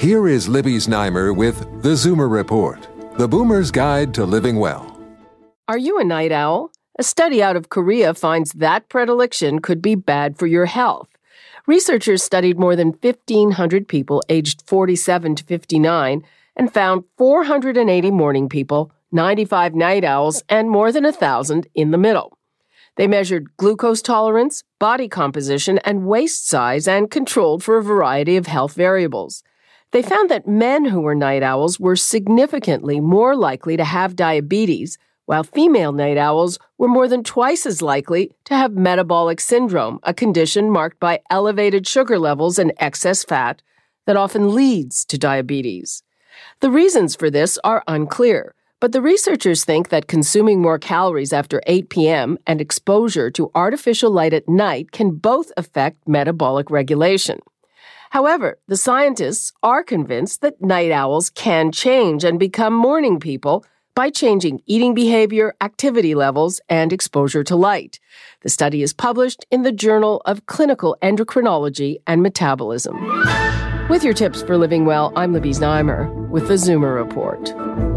Here is Libby Znaimer with The Zoomer Report, the boomer's guide to living well. Are you a night owl? A study out of Korea finds that predilection could be bad for your health. Researchers studied more than 1,500 people aged 47 to 59 and found 480 morning people, 95 night owls, and more than 1,000 in the middle. They measured glucose tolerance, body composition, and waist size and controlled for a variety of health variables. They found that men who were night owls were significantly more likely to have diabetes, while female night owls were more than twice as likely to have metabolic syndrome, a condition marked by elevated sugar levels and excess fat that often leads to diabetes. The reasons for this are unclear, but the researchers think that consuming more calories after 8 p.m. and exposure to artificial light at night can both affect metabolic regulation. However, the scientists are convinced that night owls can change and become morning people by changing eating behavior, activity levels, and exposure to light. The study is published in the Journal of Clinical Endocrinology and Metabolism. With your tips for living well, I'm Libby Znaimer with the Zoomer Report.